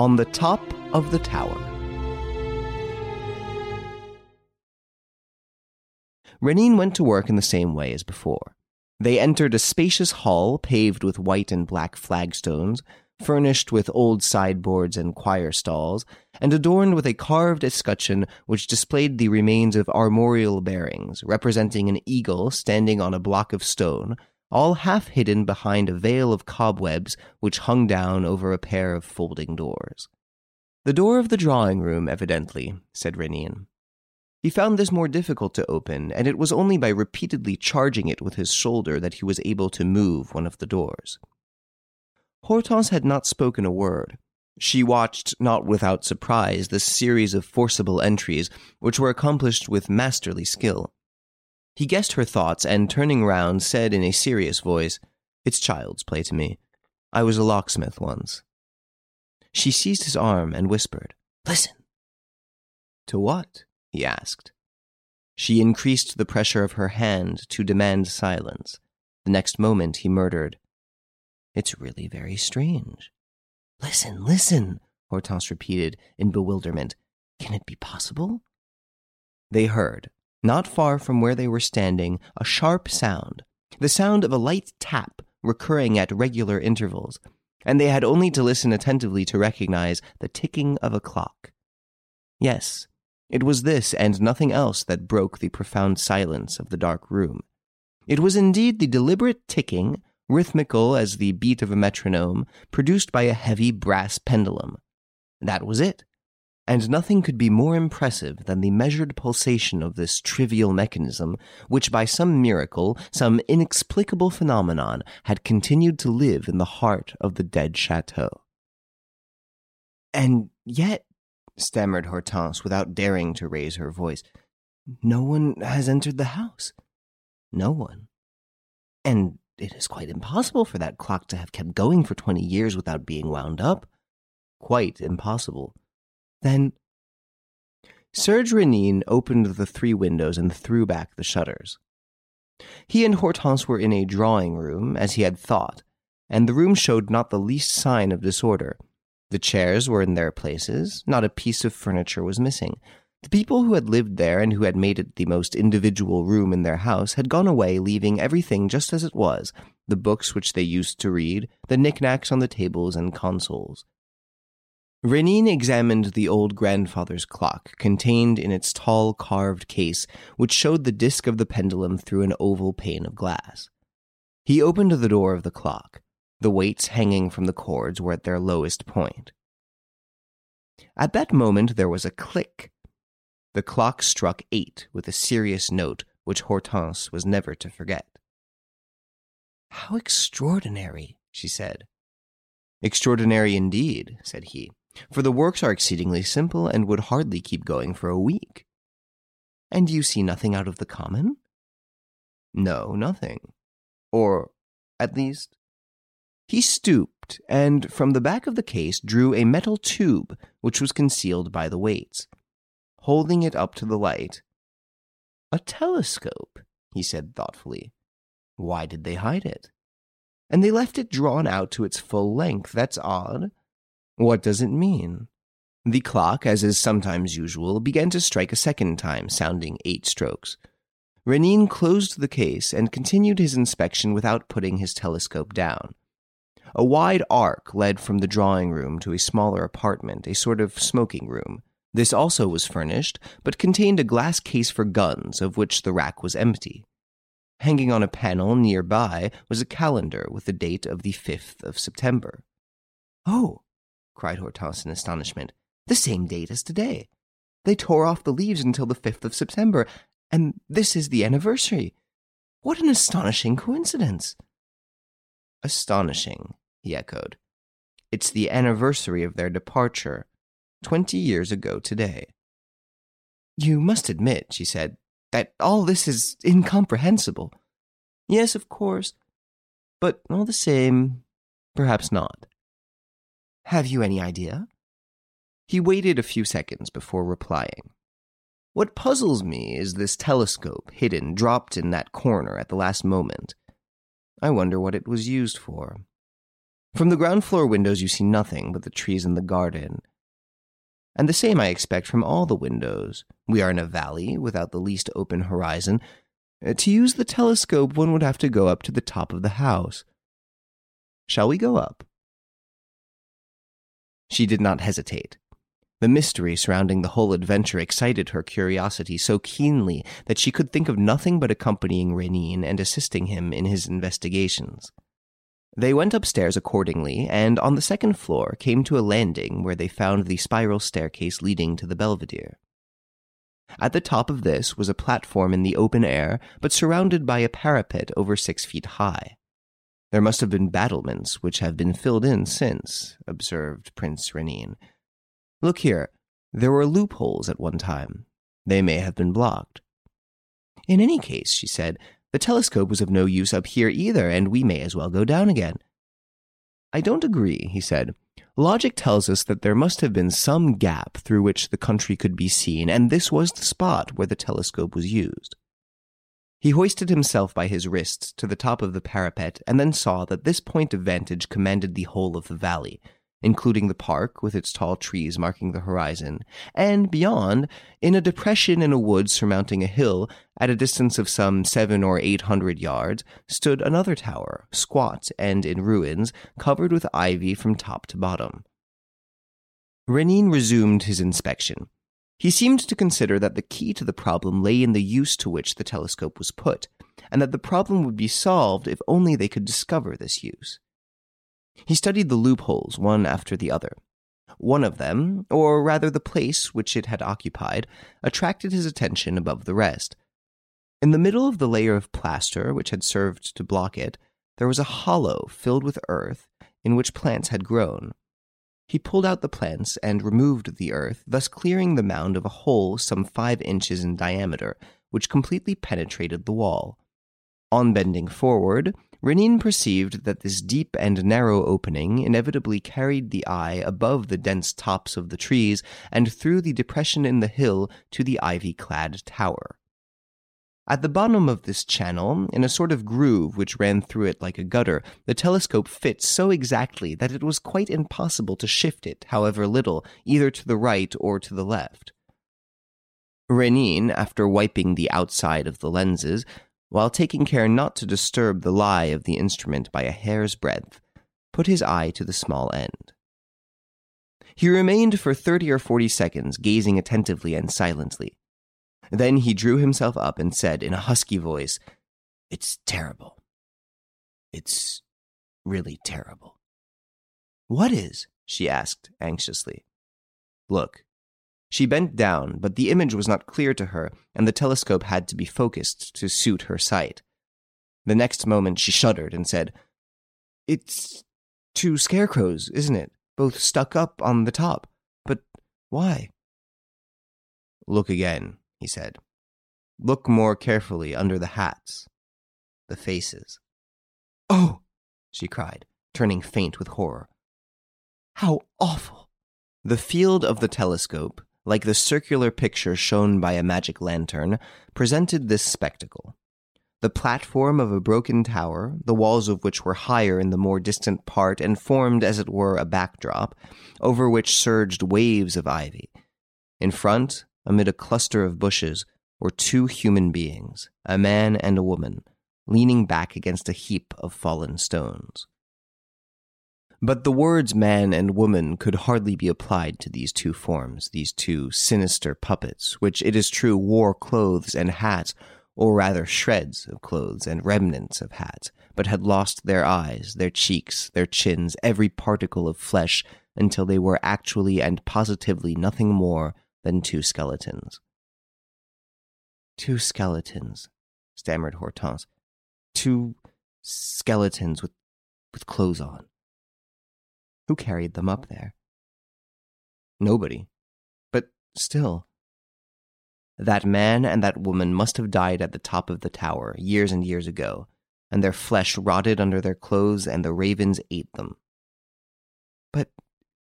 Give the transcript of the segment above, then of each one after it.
On the Top of the Tower. Renine went to work in the same way as before. They entered a spacious hall paved with white and black flagstones, furnished with old sideboards and choir stalls, and adorned with a carved escutcheon which displayed the remains of armorial bearings, representing an eagle standing on a block of stone, all half hidden behind a veil of cobwebs which hung down over a pair of folding doors. The door of the drawing room, evidently, said Renine. He found this more difficult to open, and it was only by repeatedly charging it with his shoulder that he was able to move one of the doors. Hortense had not spoken a word. She watched, not without surprise, this series of forcible entries, which were accomplished with masterly skill. He guessed her thoughts, and turning round, said in a serious voice, It's child's play to me. I was a locksmith once. She seized his arm and whispered, Listen. To what? he asked. She increased the pressure of her hand to demand silence. The next moment he murmured, It's really very strange. Listen, listen, Hortense repeated in bewilderment. Can it be possible? They heard, not far from where they were standing, a sharp sound, the sound of a light tap recurring at regular intervals, and they had only to listen attentively to recognize the ticking of a clock. Yes, it was this and nothing else that broke the profound silence of the dark room. It was indeed the deliberate ticking, rhythmical as the beat of a metronome, produced by a heavy brass pendulum. That was it. And nothing could be more impressive than the measured pulsation of this trivial mechanism, which by some miracle, some inexplicable phenomenon, had continued to live in the heart of the dead chateau. And yet, stammered Hortense without daring to raise her voice. No one has entered the house. No one. And it is quite impossible for that clock to have kept going for twenty years without being wound up. Quite impossible. Then. Serge Renine opened the three windows and threw back the shutters. He and Hortense were in a drawing room, as he had thought, and the room showed not the least sign of disorder. The chairs were in their places, not a piece of furniture was missing. The people who had lived there and who had made it the most individual room in their house had gone away, leaving everything just as it was the books which they used to read, the knickknacks on the tables and consoles. Renine examined the old grandfather's clock, contained in its tall carved case, which showed the disk of the pendulum through an oval pane of glass. He opened the door of the clock. The weights hanging from the cords were at their lowest point. At that moment there was a click. The clock struck eight with a serious note which Hortense was never to forget. How extraordinary, she said. Extraordinary indeed, said he, for the works are exceedingly simple and would hardly keep going for a week. And you see nothing out of the common? No, nothing. Or, at least, he stooped and from the back of the case drew a metal tube which was concealed by the weights. Holding it up to the light, A telescope, he said thoughtfully. Why did they hide it? And they left it drawn out to its full length. That's odd. What does it mean? The clock, as is sometimes usual, began to strike a second time, sounding eight strokes. Renine closed the case and continued his inspection without putting his telescope down. A wide arc led from the drawing room to a smaller apartment, a sort of smoking room. This also was furnished, but contained a glass case for guns, of which the rack was empty. Hanging on a panel nearby was a calendar with the date of the 5th of September. Oh, cried Hortense in astonishment, the same date as today. They tore off the leaves until the 5th of September, and this is the anniversary. What an astonishing coincidence! Astonishing, he echoed. It's the anniversary of their departure, twenty years ago today. You must admit, she said, that all this is incomprehensible. Yes, of course, but all the same, perhaps not. Have you any idea? He waited a few seconds before replying. What puzzles me is this telescope hidden, dropped in that corner at the last moment. I wonder what it was used for. From the ground floor windows, you see nothing but the trees in the garden. And the same I expect from all the windows. We are in a valley without the least open horizon. Uh, to use the telescope, one would have to go up to the top of the house. Shall we go up? She did not hesitate. The mystery surrounding the whole adventure excited her curiosity so keenly that she could think of nothing but accompanying Renine and assisting him in his investigations. They went upstairs accordingly, and on the second floor came to a landing where they found the spiral staircase leading to the belvedere. At the top of this was a platform in the open air, but surrounded by a parapet over six feet high. There must have been battlements which have been filled in since, observed Prince Renine. Look here, there were loopholes at one time. They may have been blocked. In any case, she said, the telescope was of no use up here either, and we may as well go down again. I don't agree, he said. Logic tells us that there must have been some gap through which the country could be seen, and this was the spot where the telescope was used. He hoisted himself by his wrists to the top of the parapet and then saw that this point of vantage commanded the whole of the valley, including the park with its tall trees marking the horizon, and beyond, in a depression in a wood surmounting a hill, at a distance of some seven or eight hundred yards, stood another tower, squat and in ruins, covered with ivy from top to bottom. Renine resumed his inspection. He seemed to consider that the key to the problem lay in the use to which the telescope was put, and that the problem would be solved if only they could discover this use. He studied the loopholes one after the other. One of them, or rather the place which it had occupied, attracted his attention above the rest. In the middle of the layer of plaster which had served to block it, there was a hollow filled with earth in which plants had grown. He pulled out the plants and removed the earth, thus clearing the mound of a hole some five inches in diameter, which completely penetrated the wall. On bending forward, Renine perceived that this deep and narrow opening inevitably carried the eye above the dense tops of the trees and through the depression in the hill to the ivy clad tower. At the bottom of this channel, in a sort of groove which ran through it like a gutter, the telescope fit so exactly that it was quite impossible to shift it, however little, either to the right or to the left. Renine, after wiping the outside of the lenses, while taking care not to disturb the lie of the instrument by a hair's breadth, put his eye to the small end. He remained for thirty or forty seconds, gazing attentively and silently. Then he drew himself up and said in a husky voice, It's terrible. It's really terrible. What is? she asked anxiously. Look, she bent down, but the image was not clear to her, and the telescope had to be focused to suit her sight. The next moment she shuddered and said, It's two scarecrows, isn't it? Both stuck up on the top. But why? Look again, he said. Look more carefully under the hats, the faces. Oh! she cried, turning faint with horror. How awful! The field of the telescope, like the circular picture shown by a magic lantern, presented this spectacle. The platform of a broken tower, the walls of which were higher in the more distant part and formed, as it were, a backdrop, over which surged waves of ivy. In front, amid a cluster of bushes, were two human beings, a man and a woman, leaning back against a heap of fallen stones. But the words man and woman could hardly be applied to these two forms, these two sinister puppets, which it is true wore clothes and hats, or rather shreds of clothes and remnants of hats, but had lost their eyes, their cheeks, their chins, every particle of flesh, until they were actually and positively nothing more than two skeletons. Two skeletons, stammered Hortense. Two skeletons with, with clothes on. Who carried them up there? Nobody. But still. That man and that woman must have died at the top of the tower years and years ago, and their flesh rotted under their clothes, and the ravens ate them. But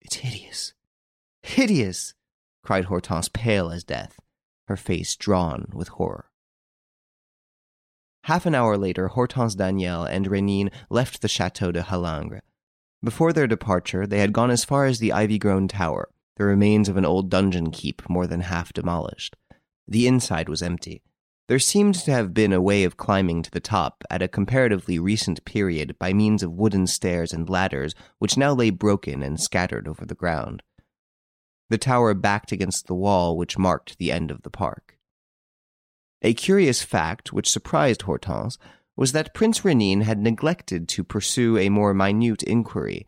it's hideous. Hideous! Cried Hortense, pale as death, her face drawn with horror. Half an hour later, Hortense Daniel and Renine left the Chateau de Halingre Before their departure, they had gone as far as the ivy grown tower, the remains of an old dungeon keep more than half demolished. The inside was empty. There seemed to have been a way of climbing to the top at a comparatively recent period by means of wooden stairs and ladders which now lay broken and scattered over the ground. The tower backed against the wall which marked the end of the park. A curious fact which surprised Hortense was that Prince Renine had neglected to pursue a more minute inquiry,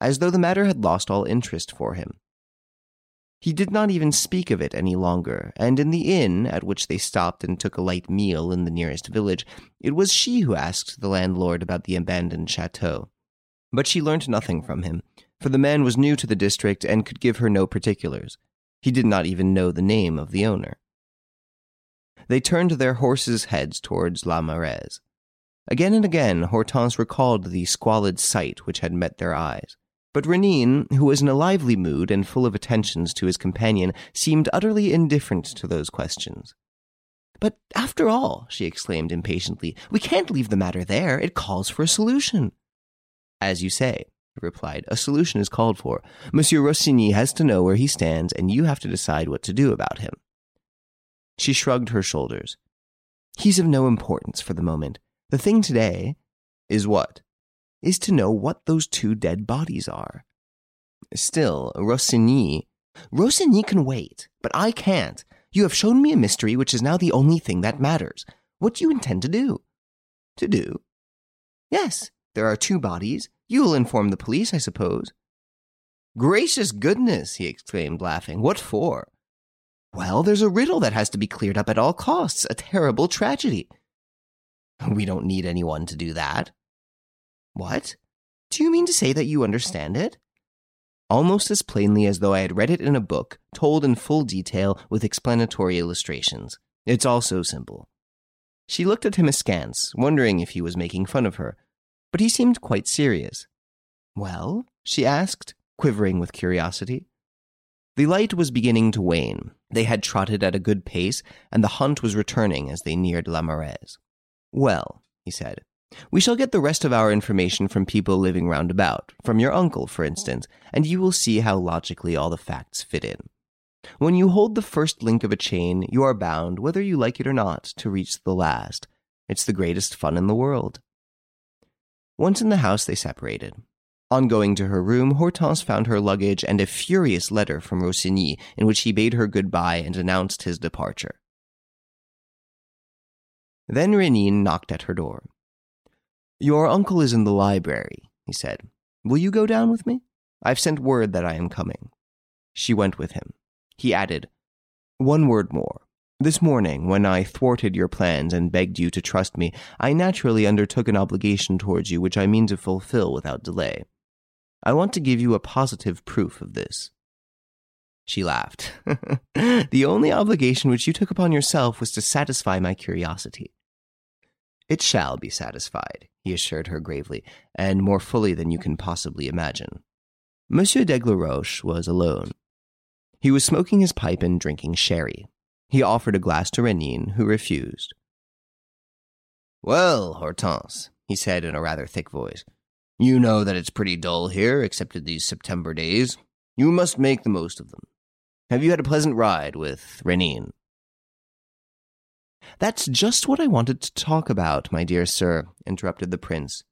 as though the matter had lost all interest for him. He did not even speak of it any longer, and in the inn at which they stopped and took a light meal in the nearest village, it was she who asked the landlord about the abandoned chateau. But she learnt nothing from him, for the man was new to the district and could give her no particulars. He did not even know the name of the owner. They turned their horses' heads towards La Marèze. Again and again, Hortense recalled the squalid sight which had met their eyes. But Renine, who was in a lively mood and full of attentions to his companion, seemed utterly indifferent to those questions. But after all, she exclaimed impatiently, we can't leave the matter there. It calls for a solution. As you say, replied, a solution is called for. Monsieur Rossigny has to know where he stands, and you have to decide what to do about him. She shrugged her shoulders. He's of no importance for the moment. The thing today is what? is to know what those two dead bodies are. Still, Rossigny. Rossigny can wait, but I can't. You have shown me a mystery which is now the only thing that matters. What do you intend to do? To do? Yes, there are two bodies. You will inform the police, I suppose. Gracious goodness, he exclaimed, laughing. What for? Well, there's a riddle that has to be cleared up at all costs, a terrible tragedy. We don't need anyone to do that. What? Do you mean to say that you understand it? Almost as plainly as though I had read it in a book, told in full detail with explanatory illustrations. It's all so simple. She looked at him askance, wondering if he was making fun of her, but he seemed quite serious. Well? she asked, quivering with curiosity. The light was beginning to wane. They had trotted at a good pace, and the hunt was returning as they neared La Marèze. Well, he said, we shall get the rest of our information from people living round about, from your uncle, for instance, and you will see how logically all the facts fit in. When you hold the first link of a chain, you are bound, whether you like it or not, to reach the last. It's the greatest fun in the world. Once in the house, they separated. On going to her room, Hortense found her luggage and a furious letter from Rossigny in which he bade her goodbye and announced his departure. Then Renine knocked at her door. Your uncle is in the library, he said. Will you go down with me? I've sent word that I am coming. She went with him. He added, One word more. This morning, when I thwarted your plans and begged you to trust me, I naturally undertook an obligation towards you which I mean to fulfill without delay. I want to give you a positive proof of this. She laughed. the only obligation which you took upon yourself was to satisfy my curiosity. It shall be satisfied, he assured her gravely, and more fully than you can possibly imagine. Monsieur d'Aigleroche was alone. He was smoking his pipe and drinking sherry. He offered a glass to Renine, who refused. Well, Hortense, he said in a rather thick voice, you know that it's pretty dull here, except in these September days. You must make the most of them. Have you had a pleasant ride with Renine? That's just what I wanted to talk about, my dear sir, interrupted the prince.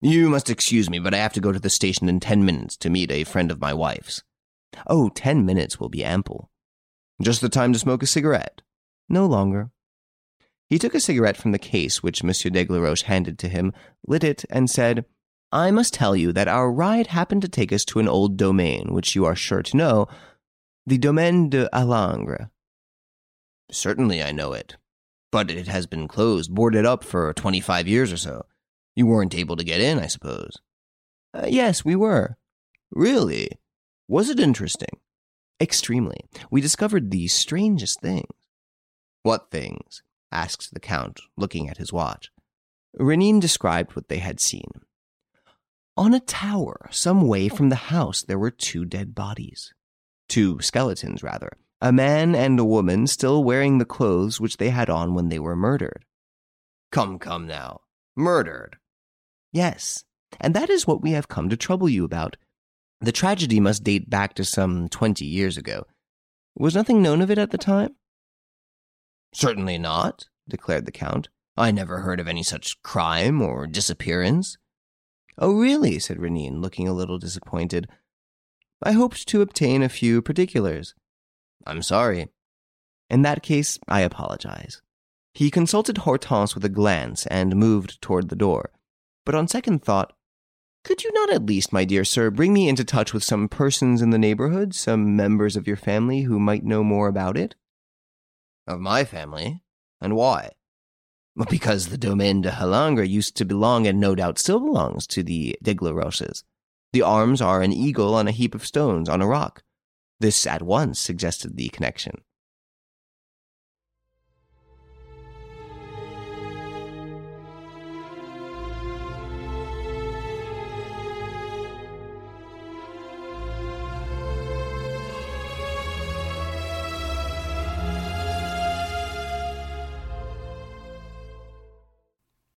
You must excuse me, but I have to go to the station in ten minutes to meet a friend of my wife's. Oh, ten minutes will be ample. Just the time to smoke a cigarette. No longer. He took a cigarette from the case which Monsieur d'Aigleroche handed to him, lit it, and said, I must tell you that our ride happened to take us to an old domain, which you are sure to know, the Domaine de Halingre. Certainly I know it. But it has been closed, boarded up for 25 years or so. You weren't able to get in, I suppose. Uh, yes, we were. Really? Was it interesting? Extremely. We discovered the strangest things. What things? asked the Count, looking at his watch. Renine described what they had seen. On a tower, some way from the house, there were two dead bodies. Two skeletons, rather, a man and a woman still wearing the clothes which they had on when they were murdered. Come, come now. Murdered? Yes. And that is what we have come to trouble you about. The tragedy must date back to some twenty years ago. Was nothing known of it at the time? Certainly not, declared the Count. I never heard of any such crime or disappearance. Oh, really? said Renine, looking a little disappointed. I hoped to obtain a few particulars. I'm sorry. In that case, I apologize. He consulted Hortense with a glance and moved toward the door. But on second thought, could you not at least, my dear sir, bring me into touch with some persons in the neighborhood, some members of your family who might know more about it? Of my family? And why? Because the domaine de Halingre used to belong and no doubt still belongs to the d'Aigleroches. The arms are an eagle on a heap of stones on a rock. This at once suggested the connection.